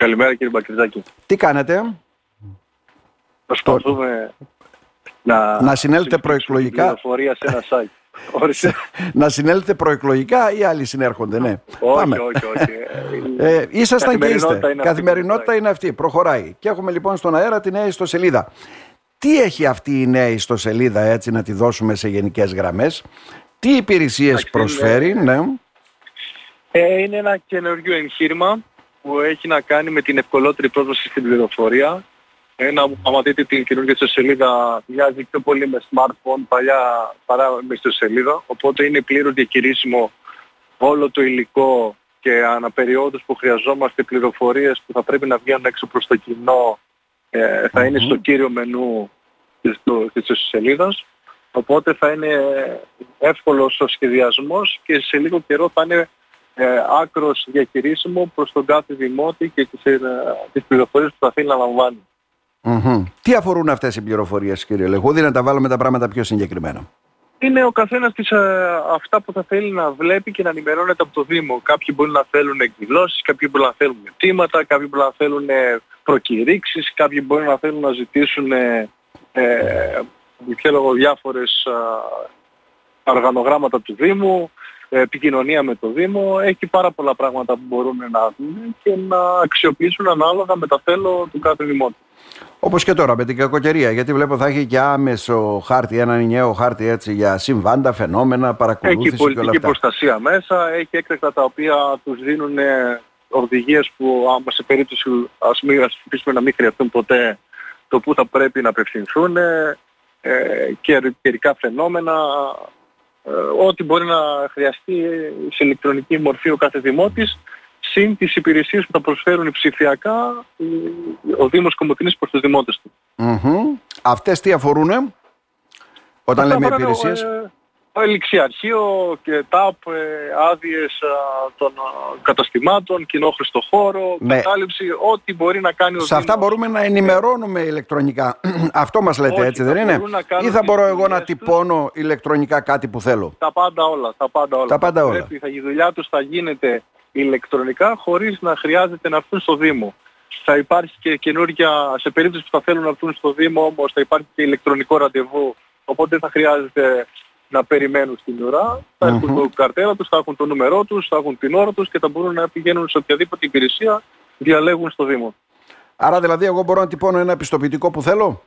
Καλημέρα κύριε Μπακρυζάκη. Τι κάνετε, Προσπαθούμε να, Να συνέλθετε προεκλογικά. πληροφορία σε ένα site. Ορίστε. να συνέλθετε προεκλογικά ή άλλοι συνέρχονται, ναι. όχι, όχι, όχι. Ε, ήσασταν και είστε. Καθημερινότητα είναι αυτή Καθημερινότητα που είναι αυτή. Προχωράει. Και έχουμε λοιπόν στον αέρα τη νέα ιστοσελίδα. Τι έχει αυτή η νέα ιστοσελίδα έτσι να τη δώσουμε σε γενικές γραμμές; Τι υπηρεσίες Εντάξει, προσφέρει, ναι. Ε, είναι ένα καινούριο εγχείρημα που έχει να κάνει με την ευκολότερη πρόσβαση στην πληροφορία. Ένα, άμα δείτε την καινούργια ιστοσελίδα, μοιάζει πιο πολύ με smartphone παλιά παρά με ιστοσελίδα. Οπότε είναι πλήρως διακηρύσιμο όλο το υλικό και αναπεριόδους που χρειαζόμαστε πληροφορίες που θα πρέπει να βγαίνουν έξω προς το κοινό ε, θα είναι στο κύριο μενού της, του- της ιστοσελίδας. Οπότε θα είναι εύκολος ο σχεδιασμός και σε λίγο καιρό θα είναι ε, άκρος διαχειρίσιμο προς τον κάθε δημότη και τις, ε, τις πληροφορίες που θα θέλει να λαμβάνει. Μμμ. Τι αφορούν αυτές οι πληροφορίες κύριε Λεχούδη, να τα βάλουμε τα πράγματα πιο συγκεκριμένα; Είναι ο καθένας τις, ε, αυτά που θα θέλει να βλέπει και να ενημερώνεται από το Δήμο. Κάποιοι μπορεί να θέλουν εκδηλώσεις, κάποιοι μπορεί να θέλουν αιτήματα, κάποιοι μπορεί να θέλουν ε, προκηρύξεις, κάποιοι μπορεί να θέλουν να ζητήσουν ε, ε, ποιο λόγο, διάφορες α, οργανογράμματα του Δήμου, ε, επικοινωνία με το Δήμο. Έχει πάρα πολλά πράγματα που μπορούν να δουν και να αξιοποιήσουν ανάλογα με τα θέλω του κάθε δημότη. Όπως και τώρα με την κακοκαιρία, γιατί βλέπω θα έχει και άμεσο χάρτη, ένα ενιαίο χάρτη έτσι για συμβάντα, φαινόμενα, παρακολούθηση Έχει και όλα πολιτική αυτά. προστασία μέσα, έχει έκτακτα τα οποία τους δίνουν ε, οδηγίες που άμα σε περίπτωση ας μην ας ελπίσουμε να μην χρειαστούν ποτέ το που θα πρέπει να απευθυνθούν ε, ε, και καιρικά φαινόμενα, ε, ό,τι μπορεί να χρειαστεί σε ηλεκτρονική μορφή ο κάθε δημότης συν τις υπηρεσίες που θα προσφέρουν ψηφιακά ε, ο Δήμος Κομωτινής προς τους δημότες του. Μμμ. Αυτές τι αφορούν όταν Αυτά λέμε αφορά, υπηρεσίες; ε, Ελιξιαρχείο και ΤΑΠ, ε, άδειες α, των α, καταστημάτων, κοινόχρηστο χώρο, Ναι. κατάληψη, ό,τι μπορεί να κάνει ο Σε αυτά Δήμος. μπορούμε να ενημερώνουμε ηλεκτρονικά. Αυτό μας λέτε Όχι, έτσι θα δεν είναι; μπορούν να κάνουν Ή θα τις μπορώ εγώ να δουλειές τους. τυπώνω ηλεκτρονικά κάτι που θέλω; Τα πάντα όλα, τα πάντα όλα. Τα πάντα όλα. Πρέπει, θα, η δουλειά τους θα γίνεται ηλεκτρονικά χωρίς να χρειάζεται να έρθουν στο Δήμο. Θα υπάρχει και καινούργια, σε περίπτωση που θα θέλουν να έρθουν στο Δήμο όμως θα υπάρχει και ηλεκτρονικό ραντεβού, οπότε δεν θα χρειάζεται να περιμένουν στην ουρά. Θα έχουν το καρτέρα τους, θα έχουν το νούμερό τους, θα έχουν την ώρα τους και θα μπορούν να πηγαίνουν σε οποιαδήποτε υπηρεσία διαλέγουν στο Δήμο. Άρα δηλαδή εγώ μπορώ να τυπώνω ένα πιστοποιητικό που θέλω;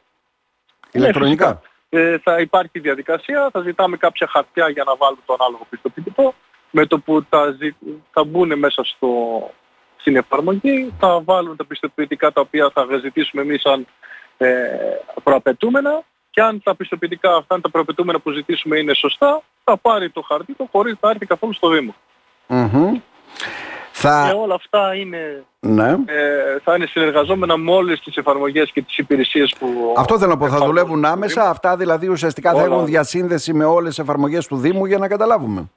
Ηλεκτρονικά; Ναι, φυσικά. Ε, θα υπάρχει διαδικασία, θα ζητάμε κάποια χαρτιά για να βάλουμε το ανάλογο πιστοποιητικό. Με το που τα, ζη... θα μπουν μέσα στο... στην εφαρμογή, θα βάλουν τα πιστοποιητικά τα οποία θα ζητήσουμε εμείς σαν ε, προαπαιτούμενα και αν τα πιστοποιητικά αυτά, αν τα προαπαιτούμενα που ζητήσουμε είναι σωστά, θα πάρει το χαρτί του χωρίς να έρθει καθόλου στο Δήμο. Μμμ. Και Θα... όλα αυτά είναι, Ναι. ε, θα είναι συνεργαζόμενα με όλες τις εφαρμογές και τις υπηρεσίες που... Αυτό θέλω να πω. Θα εφαρμόζουν δουλεύουν στο άμεσα. Δήμο. Αυτά δηλαδή ουσιαστικά θα Όλα, έχουν όλα. διασύνδεση με όλες τις εφαρμογές του Δήμου για να καταλάβουμε.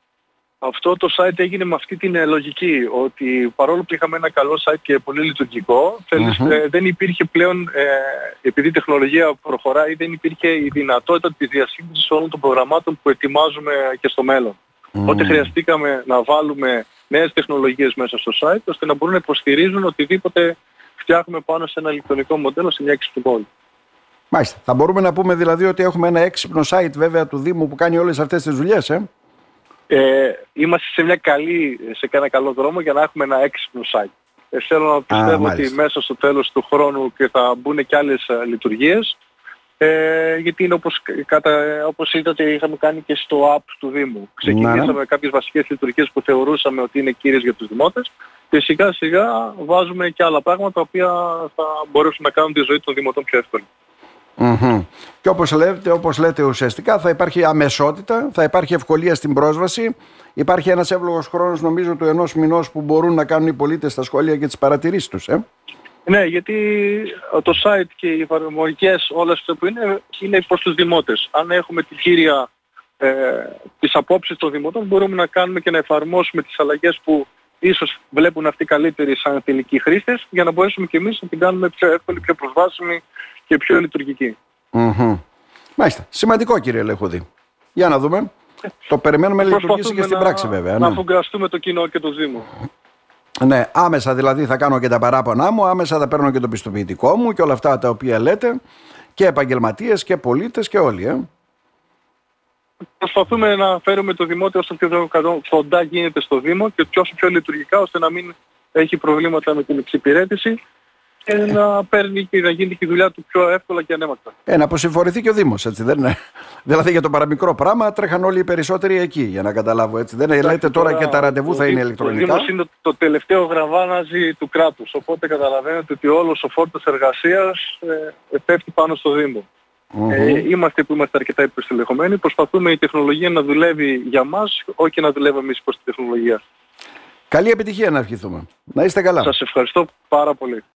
Αυτό το site έγινε με αυτή την ε, λογική ότι παρόλο που είχαμε ένα καλό site και πολύ λειτουργικό, θέλεις, Μμμ. ε, δεν υπήρχε πλέον, ε, επειδή η τεχνολογία προχωράει, δεν υπήρχε η δυνατότητα της διασύνδεσης όλων των προγραμμάτων που ετοιμάζουμε και στο μέλλον. Οπότε χρειαστήκαμε να βάλουμε νέες τεχνολογίες μέσα στο site, ώστε να μπορούν να υποστηρίζουν οτιδήποτε φτιάχνουμε πάνω σε ένα ηλεκτρονικό μοντέλο σε μια έξυπνη πόλη. Μάλιστα. Θα μπορούμε να πούμε δηλαδή ότι έχουμε ένα έξυπνο site βέβαια του Δήμου που κάνει όλες αυτές τις δουλειές. Ε; Ε, είμαστε σε, μια καλή, σε ένα καλό δρόμο για να έχουμε ένα έξυπνο site. Ε, θέλω να πιστεύω ότι μάλιστα. μέσα στο τέλος του χρόνου και θα μπουν και άλλες ε, λειτουργίες ε, γιατί είναι όπως, κατα, όπως είδατε είχαμε κάνει και στο app του Δήμου. Ξεκινήσαμε με κάποιες βασικές λειτουργίες που θεωρούσαμε ότι είναι κύριες για τους δημότες και σιγά σιγά βάζουμε και άλλα πράγματα τα οποία θα μπορέσουν να κάνουν τη ζωή των δημοτών πιο εύκολη. Μμμ. Και όπως λέτε, όπως λέτε ουσιαστικά θα υπάρχει αμεσότητα, θα υπάρχει ευκολία στην πρόσβαση. Υπάρχει ένας εύλογος χρόνος νομίζω του ενός μηνός που μπορούν να κάνουν οι πολίτες στα σχόλια και τις παρατηρήσεις τους. Ε; Ναι, γιατί το site και οι εφαρμογές όλες αυτά που είναι, είναι προς τους δημότες. Αν έχουμε την κύρια ε, τις απόψεις των δημοτών μπορούμε να κάνουμε και να εφαρμόσουμε τις αλλαγές που ίσως βλέπουν αυτοί καλύτεροι σαν τελικοί χρήστες για να μπορέσουμε και εμείς να την κάνουμε πιο εύκολη, πιο προσβάσιμη και πιο λειτουργική. Μμμ. Μάλιστα. Σημαντικό κύριε Λεχούδη. Για να δούμε. Το περιμένουμε να λειτουργήσει και στην να, πράξη βέβαια. να ναι. αφουγκραστούμε το κοινό και το Δήμο. Ναι, άμεσα δηλαδή θα κάνω και τα παράπονά μου, άμεσα θα παίρνω και το πιστοποιητικό μου και όλα αυτά τα οποία λέτε και επαγγελματίες και πολίτες και όλοι. Ε. Προσπαθούμε να φέρουμε το δημότιο όσο πιο κοντά γίνεται στο Δήμο και όσο πιο λειτουργικά ώστε να μην έχει προβλήματα με την εξυπηρέτηση και να παίρνει και να γίνει και η δουλειά του πιο εύκολα και ανέμακτα. Ε, να αποσυμφορηθεί και ο Δήμος, έτσι δεν είναι. δηλαδή για το παραμικρό πράγμα τρέχαν όλοι οι περισσότεροι εκεί, για να καταλάβω έτσι. Δεν είναι, λέτε τώρα, και τα ραντεβού θα είναι ηλεκτρονικά. Ο Δήμος είναι το τελευταίο γραβάναζι του κράτους, οπότε καταλαβαίνετε ότι όλος ο φόρτος εργασίας ε, πέφτει πάνω στο Δήμο. Mm-hmm. Ε, είμαστε που είμαστε αρκετά υποστελεχωμένοι. Προσπαθούμε η τεχνολογία να δουλεύει για μας, όχι να δουλεύουμε εμείς προς τη τεχνολογία. Καλή επιτυχία να ευχηθούμε. Να είστε καλά. Σας ευχαριστώ πάρα πολύ.